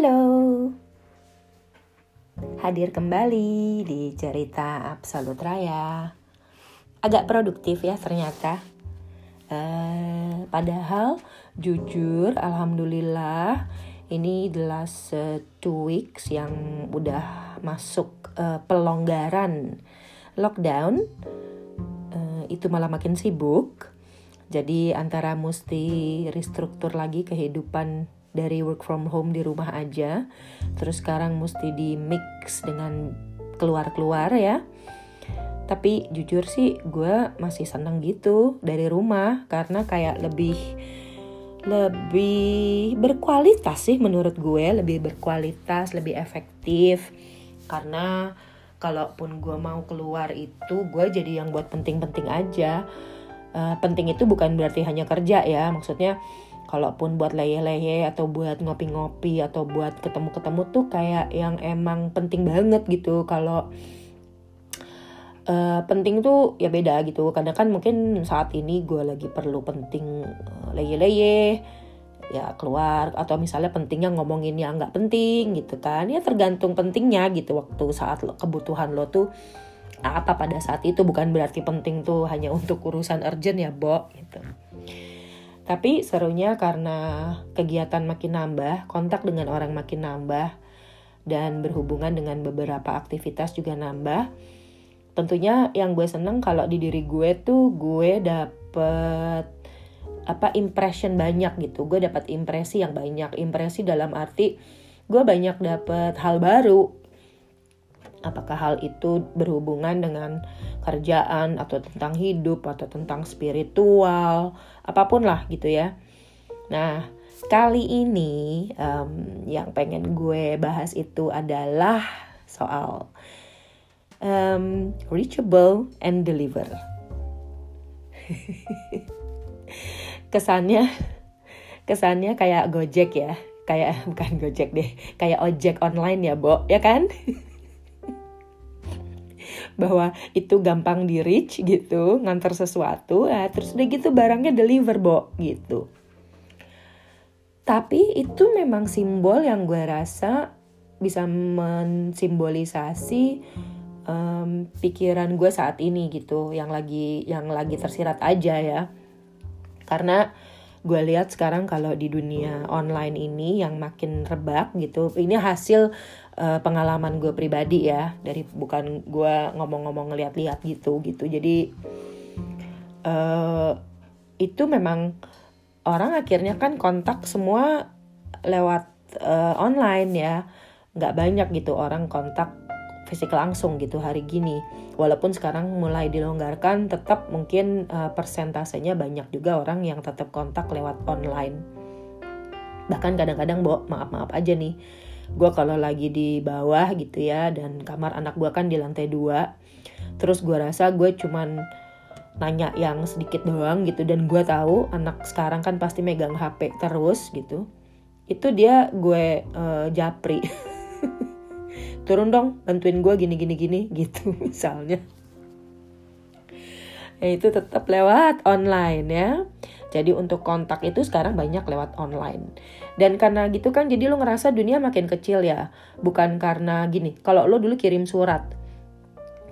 Halo, hadir kembali di cerita Absolut Raya. Agak produktif ya ternyata. Uh, padahal jujur, alhamdulillah ini last uh, two weeks yang udah masuk uh, pelonggaran lockdown. Uh, itu malah makin sibuk. Jadi antara mesti restruktur lagi kehidupan dari work from home di rumah aja. Terus sekarang mesti di mix dengan keluar-keluar ya. Tapi jujur sih gue masih seneng gitu dari rumah. Karena kayak lebih lebih berkualitas sih menurut gue. Lebih berkualitas lebih efektif. Karena kalaupun gue mau keluar itu gue jadi yang buat penting-penting aja uh, penting itu bukan berarti hanya kerja ya maksudnya kalaupun buat leye-leye atau buat ngopi-ngopi atau buat ketemu-ketemu tuh kayak yang emang penting banget gitu. Kalau uh, penting tuh ya beda gitu. Kadang kan mungkin saat ini gue lagi perlu penting uh, leye-leye ya keluar atau misalnya pentingnya ngomongin yang nggak penting gitu kan. Ya tergantung pentingnya gitu waktu saat lo, kebutuhan lo tuh apa pada saat itu bukan berarti penting tuh hanya untuk urusan urgent ya Bo gitu tapi serunya karena kegiatan makin nambah, kontak dengan orang makin nambah, dan berhubungan dengan beberapa aktivitas juga nambah. Tentunya yang gue seneng kalau di diri gue tuh gue dapet apa impression banyak gitu. Gue dapat impresi yang banyak. Impresi dalam arti gue banyak dapet hal baru apakah hal itu berhubungan dengan kerjaan atau tentang hidup atau tentang spiritual? Apa pun lah gitu ya. Nah kali ini um, yang pengen gue bahas itu adalah soal um, reachable and deliver. Kesannya kesannya kayak gojek ya. Kayak bukan gojek deh. Kayak ojek online ya bo. Ya kan bahwa itu gampang di reach gitu ngantar sesuatu ya terus udah gitu barangnya deliver bo gitu. Tapi itu memang simbol yang gue rasa bisa mensimbolisasi um, pikiran gue saat ini gitu yang lagi yang lagi tersirat aja ya. Karena gue lihat sekarang kalau di dunia online ini yang makin rebak gitu ini hasil uh, pengalaman gue pribadi ya dari bukan gue ngomong-ngomong ngeliat-liat gitu gitu. Jadi uh, itu memang orang akhirnya kan kontak semua lewat uh, online ya. Nggak banyak gitu orang kontak fisik langsung gitu hari gini. Walaupun sekarang mulai dilonggarkan, tetap mungkin uh, persentasenya banyak juga orang yang tetap kontak lewat online. Bahkan kadang-kadang, Bo, maaf-maaf aja nih, gue kalau lagi di bawah gitu ya, dan kamar anak gue kan di lantai dua, terus gue rasa gue cuman nanya yang sedikit doang gitu, dan gue tahu anak sekarang kan pasti megang HP terus gitu, itu dia gue uh, japri. turun dong bantuin gue gini gini gini gitu misalnya. Ya itu tetap lewat online ya. Jadi untuk kontak itu sekarang banyak lewat online. Dan karena gitu kan jadi lo ngerasa dunia makin kecil ya. Bukan karena gini kalau lo dulu kirim surat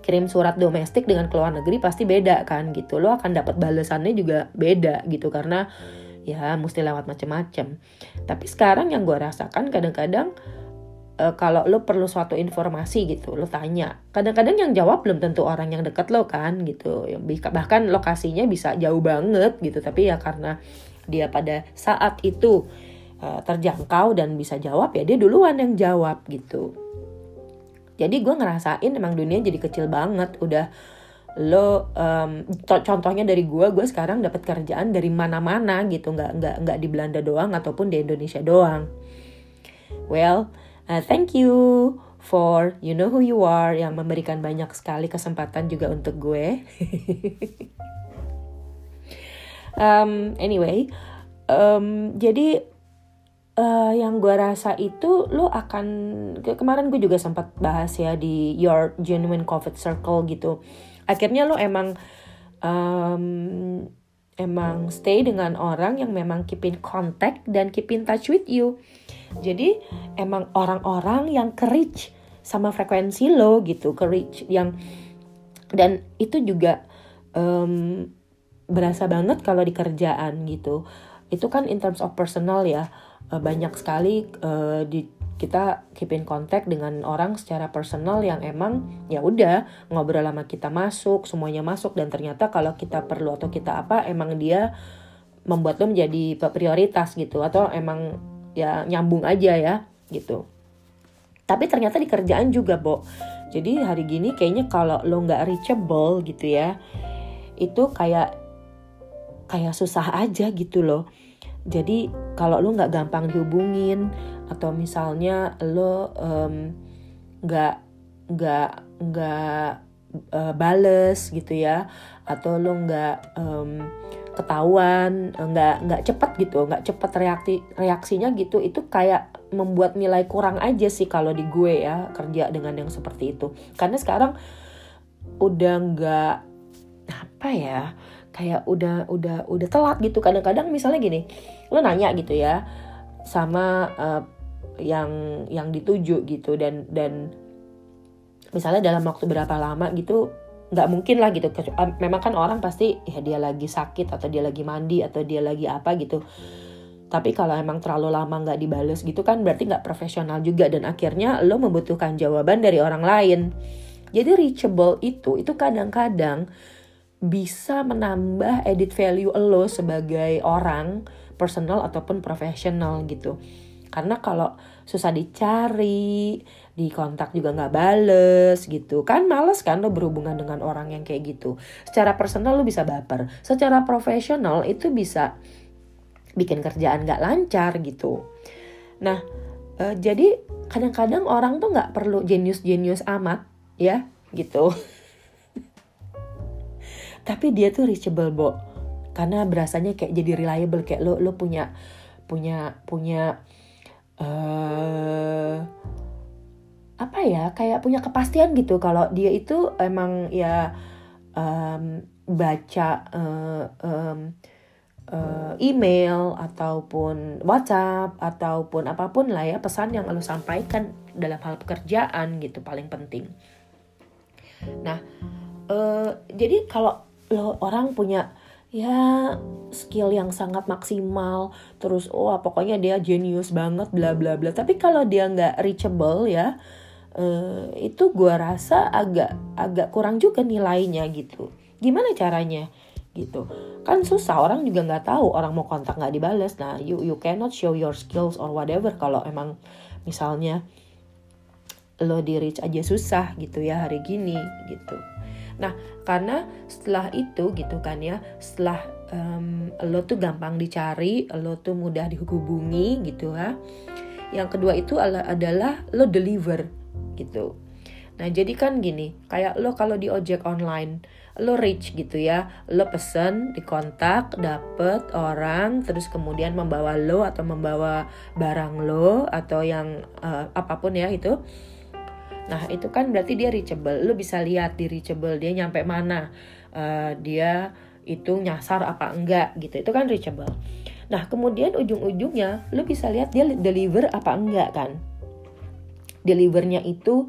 kirim surat domestik dengan keluar negeri pasti beda kan gitu. Lo akan dapat balasannya juga beda gitu. Karena ya mesti lewat macam-macam tapi sekarang yang gue rasakan kadang-kadang uh, kalau lo perlu suatu informasi gitu lo tanya. Kadang-kadang yang jawab belum tentu orang yang dekat lo kan gitu. Bahkan lokasinya bisa jauh banget gitu tapi ya karena dia pada saat itu uh, terjangkau dan bisa jawab ya dia duluan yang jawab gitu. Jadi gue ngerasain emang dunia jadi kecil banget. Udah lo um, contohnya dari gue gue sekarang dapat kerjaan dari mana-mana gitu. Nggak nggak nggak di Belanda doang ataupun di Indonesia doang. Well Uh, thank you for you know who you are yang memberikan banyak sekali kesempatan juga untuk gue. um, anyway, um, jadi uh, yang gue rasa itu lo akan ke kemarin gue juga sempat bahas ya di your genuine COVID circle gitu. Akhirnya lo emang um, emang stay dengan orang yang memang keep in contact dan keep in touch with you. Jadi emang orang-orang yang ke sama frekuensi lo gitu, ke yang dan itu juga um, berasa banget kalau di kerjaan gitu. Itu kan in terms of personal ya, uh, banyak sekali uh, di kita keep in contact dengan orang secara personal yang emang ya udah ngobrol lama kita masuk semuanya masuk dan ternyata kalau kita perlu atau kita apa emang dia membuat lo menjadi prioritas gitu atau emang ya nyambung aja ya gitu. Tapi ternyata di kerjaan juga Bo. Jadi hari gini kayaknya kalau lo nggak reachable gitu ya itu kayak kayak susah aja gitu loh. Jadi kalau lo nggak gampang dihubungin atau misalnya lo nggak um, nggak nggak uh, bales gitu ya. Atau lo nggak um, ketahuan nggak nggak cepet gitu nggak cepet reaksi reaksinya gitu itu kayak membuat nilai kurang aja sih kalau di gue ya kerja dengan yang seperti itu. Karena sekarang udah nggak apa ya kayak udah udah udah telat gitu. Kadang-kadang misalnya gini lo nanya gitu ya sama uh, yang yang dituju gitu. Dan dan misalnya dalam waktu berapa lama gitu nggak mungkin lah gitu. Memang kan orang pasti ya dia lagi sakit atau dia lagi mandi atau dia lagi apa gitu. Tapi kalau emang terlalu lama nggak dibales gitu kan berarti nggak profesional juga. Dan akhirnya lo membutuhkan jawaban dari orang lain. Jadi reachable itu itu kadang-kadang bisa menambah edit value lo sebagai orang personal ataupun profesional gitu karena kalau susah dicari di kontak juga nggak bales gitu. Kan males kan lo berhubungan dengan orang yang kayak gitu. Secara personal lo bisa baper. Secara profesional itu bisa bikin kerjaan nggak lancar gitu. Nah e, jadi kadang-kadang orang tuh nggak perlu jenius-jenius amat ya gitu. Tapi dia tuh reachable bo. Karena berasanya kayak jadi reliable kayak lo lo punya punya punya uh, apa ya kayak punya kepastian gitu kalau dia itu emang ya um, baca uh, um, uh, email ataupun WhatsApp ataupun apa pun lah ya pesan yang lo sampaikan dalam hal pekerjaan gitu paling penting. Nah, uh, jadi kalau lo orang punya ya skill yang sangat maksimal. Terus oh pokoknya dia genius banget bla bla bla. Tapi kalau dia nggak reachable ya uh, itu gue rasa agak agak kurang juga nilainya gitu. Gimana caranya? Gitu. Kan susah orang juga nggak tahu. Orang mau kontak nggak dibales. Nah you you cannot show your skills or whatever kalau emang misalnya lo di reach aja susah gitu ya hari gini gitu Nah, karena setelah itu gitu kan ya, setelah um, lo tuh gampang dicari, lo tuh mudah dihubungi gitu ya. Yang kedua itu adalah lo deliver gitu. Nah, jadi kan gini, kayak lo kalau di ojek online, lo reach gitu ya, lo pesen, dikontak, dapet orang, terus kemudian membawa lo atau membawa barang lo atau yang uh, apa pun ya itu Nah itu kan berarti dia reachable. Lu bisa lihat di reachable dia nyampe mana. Uh, dia itu nyasar apa enggak gitu. Itu kan reachable. Nah kemudian ujung-ujungnya lu bisa lihat dia deliver apa enggak kan. Delivernya itu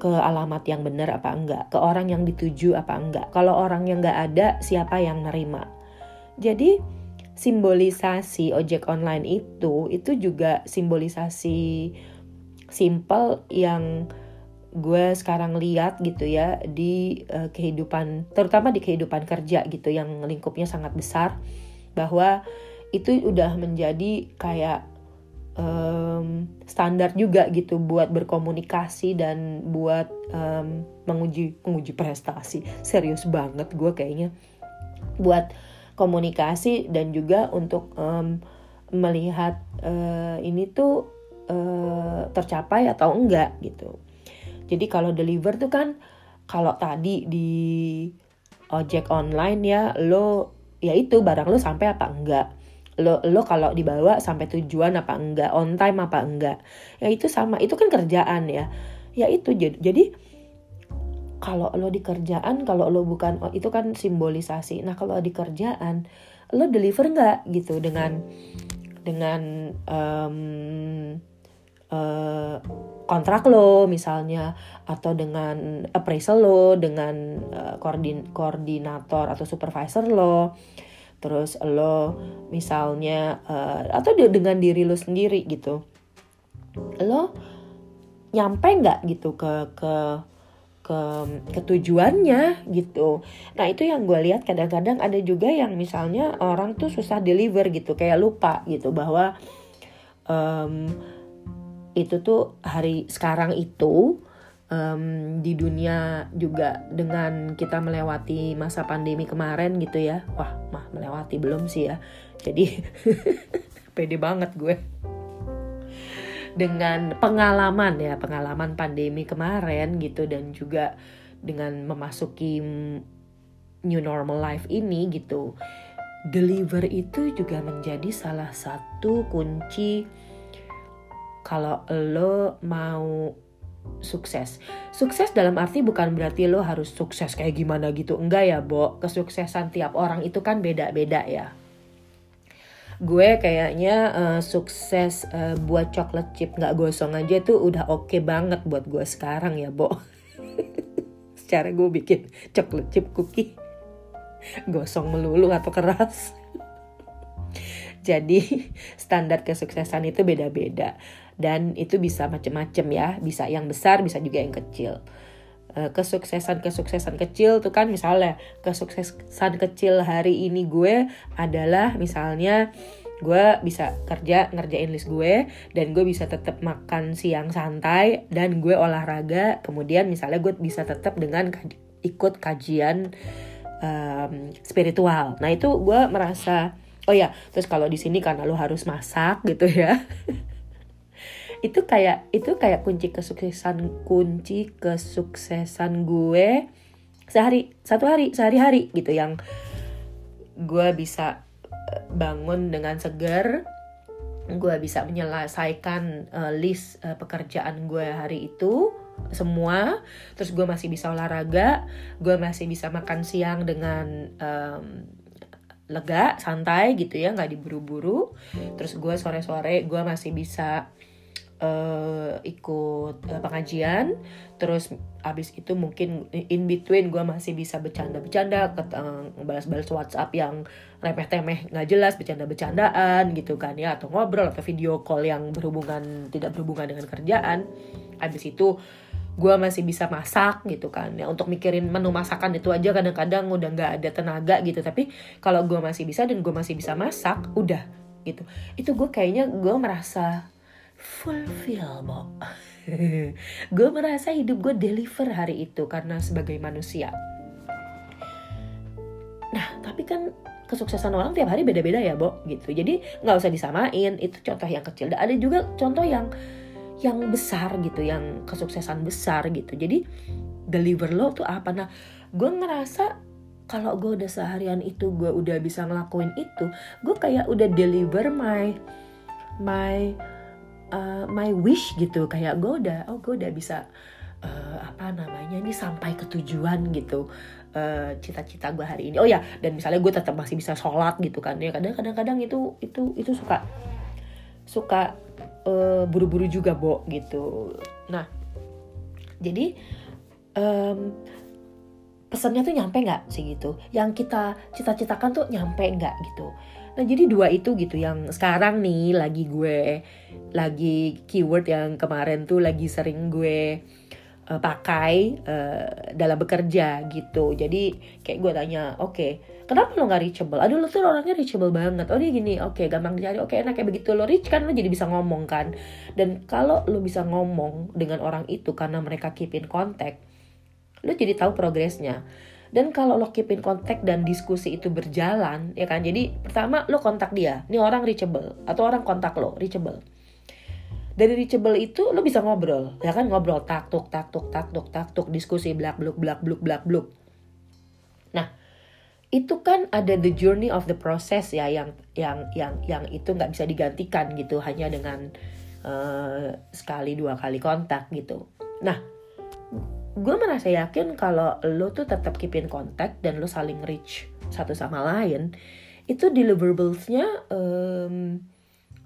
ke alamat yang benar apa enggak. Ke orang yang dituju apa enggak. Kalau orang yang enggak ada siapa yang nerima. Jadi simbolisasi ojek online itu itu juga simbolisasi simple yang gue sekarang lihat gitu ya di uh, kehidupan terutama di kehidupan kerja gitu yang lingkupnya sangat besar bahwa itu udah menjadi kayak um, standar juga gitu buat berkomunikasi dan buat um, menguji menguji prestasi. Serius banget gue kayaknya. Buat komunikasi dan juga untuk um, melihat uh, ini tuh uh, tercapai atau enggak gitu jadi kalau deliver tuh kan kalau tadi di ojek online ya lo ya itu barang lo sampai apa enggak? Lo lo kalau dibawa sampai tujuan apa enggak? On time apa enggak? Ya itu sama itu kan kerjaan ya. Ya itu jadi kalau lo di kerjaan kalau lo bukan oh, itu kan simbolisasi. Nah kalau di kerjaan lo deliver nggak gitu dengan dengan um, uh, kontrak lo misalnya atau dengan appraisal lo dengan uh, koordin koordinator atau supervisor lo terus lo misalnya uh, atau dengan diri lo sendiri gitu lo nyampe nggak gitu ke ke ke ketujuannya gitu. Nah itu yang gue lihat kadang-kadang ada juga yang misalnya orang tuh susah deliver gitu kayak lupa gitu bahwa um, itu tuh hari sekarang itu um, di dunia juga dengan kita melewati masa pandemi kemarin gitu ya. Wah mah melewati belum sih ya. Jadi pede banget gue dengan pengalaman ya pengalaman pandemi kemarin gitu dan juga dengan memasuki new normal life ini gitu deliver itu juga menjadi salah satu kunci kalau lo mau sukses. Sukses dalam arti bukan berarti lo harus sukses kayak gimana gitu. Enggak ya, Bo. Kesuksesan tiap orang itu kan beda-beda ya gue kayaknya uh, sukses uh, buat coklat chip nggak gosong aja tuh udah oke okay banget buat gue sekarang ya Bo secara gue bikin coklat chip cookie gosong melulu atau keras jadi standar kesuksesan itu beda-beda dan itu bisa macem-macem ya. Bisa yang besar bisa juga yang kecil. Eh, kesuksesan-kesuksesan kecil tuh kan misalnya kesuksesan kecil hari ini gue adalah misalnya gue bisa kerja ngerjain list gue dan gue bisa tetap makan siang santai dan gue olahraga. Kemudian misalnya gue bisa tetap dengan ikut kajian um, spiritual. Nah itu gue merasa oh ya terus kalau di sini karena lo harus masak gitu ya itu kayak itu kayak kunci kesuksesan kunci kesuksesan gue sehari satu hari sehari-hari gitu yang gue bisa eh, bangun dengan segar gue bisa menyelesaikan uh, list uh, pekerjaan gue hari itu semua terus gue masih bisa olahraga gue masih bisa makan siang dengan um, lega santai gitu ya nggak diburu-buru terus gue sore-sore gue masih bisa uh, ikut uh, pengajian. Terus abis itu mungkin in between gue masih bisa bercanda-bercanda uh, balas-balas WhatsApp yang remeh-temeh nggak jelas bercanda-bercandaan gitu kan ya atau ngobrol atau video call yang berhubungan tidak berhubungan dengan kerjaan. Abis itu gue masih bisa masak gitu kan ya untuk mikirin menu masakan itu aja kadang-kadang udah nggak ada tenaga gitu. Tapi kalau gue masih bisa dan gue masih bisa masak udah gitu. Itu gue kayaknya gue merasa fulfill Bo gue merasa hidup gue deliver hari itu karena sebagai manusia. Nah tapi kan kesuksesan orang tiap hari beda-beda ya Bo gitu. Jadi nggak usah disamain. Itu contoh yang kecil. Ada juga contoh yang yang besar gitu yang kesuksesan besar gitu. Jadi deliver lo tuh apa? Nah gue ngerasa kalau gue udah seharian itu gue udah bisa ngelakuin itu gue kayak udah deliver my my uh, my wish gitu. Kayak gue udah oh gue udah bisa uh, apa namanya ini sampai ke tujuan gitu uh, cita-cita gue hari ini. Oh ya dan misalnya gue tetap masih bisa sholat gitu kan. Ya kadang kadang-kadang itu itu itu suka suka buru-buru uh, juga bo gitu. Nah jadi um, pesannya tuh nyampe nggak sih gitu? Yang kita cita-citakan tuh nyampe nggak gitu Nah jadi dua itu gitu yang sekarang nih lagi gue lagi keyword yang kemarin tuh lagi sering gue uh, pakai uh, dalam bekerja gitu. Jadi kayak gue tanya, oke, okay, kenapa lo gak reachable? Aduh lo tuh orangnya reachable banget. Oh dia gini, oke okay, gampang dicari, oke okay, enak kayak begitu lo reach kan lo jadi bisa ngomong kan. Dan kalau lo bisa ngomong dengan orang itu karena mereka keep in contact, lo jadi tahu progresnya dan kalau lo keep in contact dan diskusi itu berjalan, ya kan? Jadi pertama lo kontak dia, ini orang reachable atau orang kontak lo reachable. Dari reachable itu lo bisa ngobrol, ya kan? Ngobrol tak tuk tak tuk tak tuk tak tuk diskusi blak bluk blak bluk blak bluk. Nah, itu kan ada the journey of the process ya yang yang yang yang itu nggak bisa digantikan gitu hanya dengan uh, sekali dua kali kontak gitu. Nah, gue merasa yakin kalau lo tuh tetap keep in contact dan lo saling reach satu sama lain itu deliverablesnya um,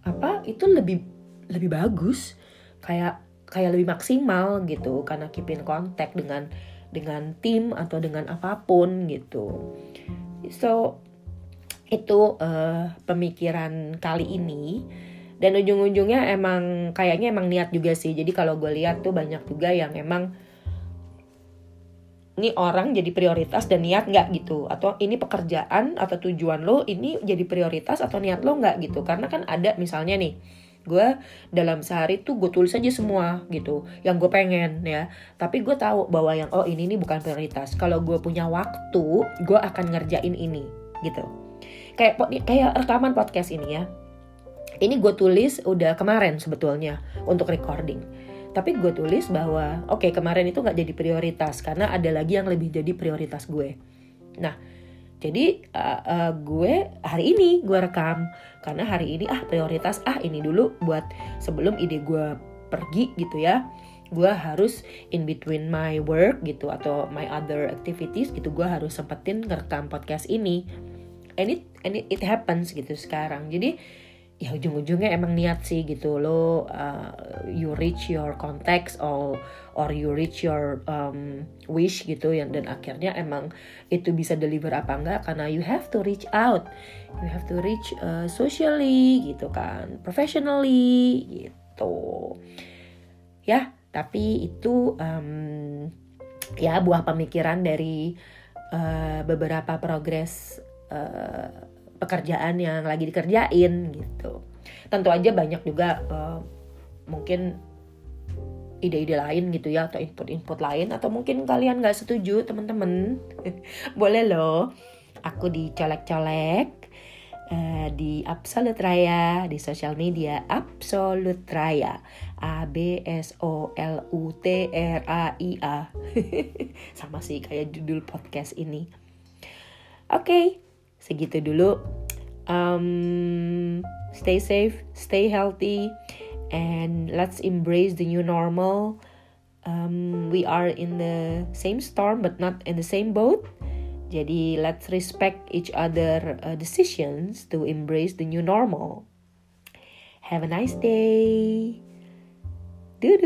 apa itu lebih lebih bagus. Kayak kayak lebih maksimal gitu karena keep in contact dengan dengan tim atau dengan apa pun gitu. So itu uh, pemikiran kali ini. Dan ujung-ujungnya emang kayaknya emang niat juga sih. Jadi kalau gue lihat tuh banyak juga yang emang ini orang jadi prioritas dan niat nggak gitu. Atau ini pekerjaan atau tujuan lo ini jadi prioritas atau niat lo nggak gitu. Karena kan ada misalnya nih gue dalam sehari tuh gue tulis aja semua gitu yang gue pengen ya. Tapi gue tahu bahwa yang oh ini ini bukan prioritas. Kalau gue punya waktu gue akan ngerjain ini gitu. Kayak kayak rekaman podcast ini ya. Ini gue tulis udah kemarin sebetulnya untuk recording tapi gue tulis bahwa oke okay, kemarin itu nggak jadi prioritas karena ada lagi yang lebih jadi prioritas gue. Nah jadi uh, uh, gue hari ini gue rekam karena hari ini ah prioritas ah ini dulu buat sebelum ide gue pergi gitu ya. Gue harus in between my work gitu atau my other activities gitu gue harus sempetin ngerekam podcast ini. And it and it, it happens gitu sekarang. Jadi ya ujung-ujungnya emang niat sih gitu lo uh, you reach your context or or you reach your um, wish gitu yang dan akhirnya emang itu bisa deliver apa enggak karena you have to reach out. You have to reach uh, socially gitu kan professionally gitu. Ya tapi itu um, ya buah pemikiran dari uh, beberapa progres uh, pekerjaan yang lagi dikerjain gitu. Tentu aja banyak juga uh, mungkin ide-ide lain gitu ya atau input-input lain atau mungkin kalian nggak setuju teman-teman. Boleh loh aku dicolek-colek uh, di Absolute Raya di sosial media Absolute Raya. A B S O L U T R A I A. Sama sih kayak judul podcast ini. Oke okay, segitu dulu. Um, stay safe stay healthy and let's embrace the new normal. Um, we are in the same storm but not in the same boat. Jadi let's respect each other uh, decisions to embrace the new normal. Have a nice day. Doo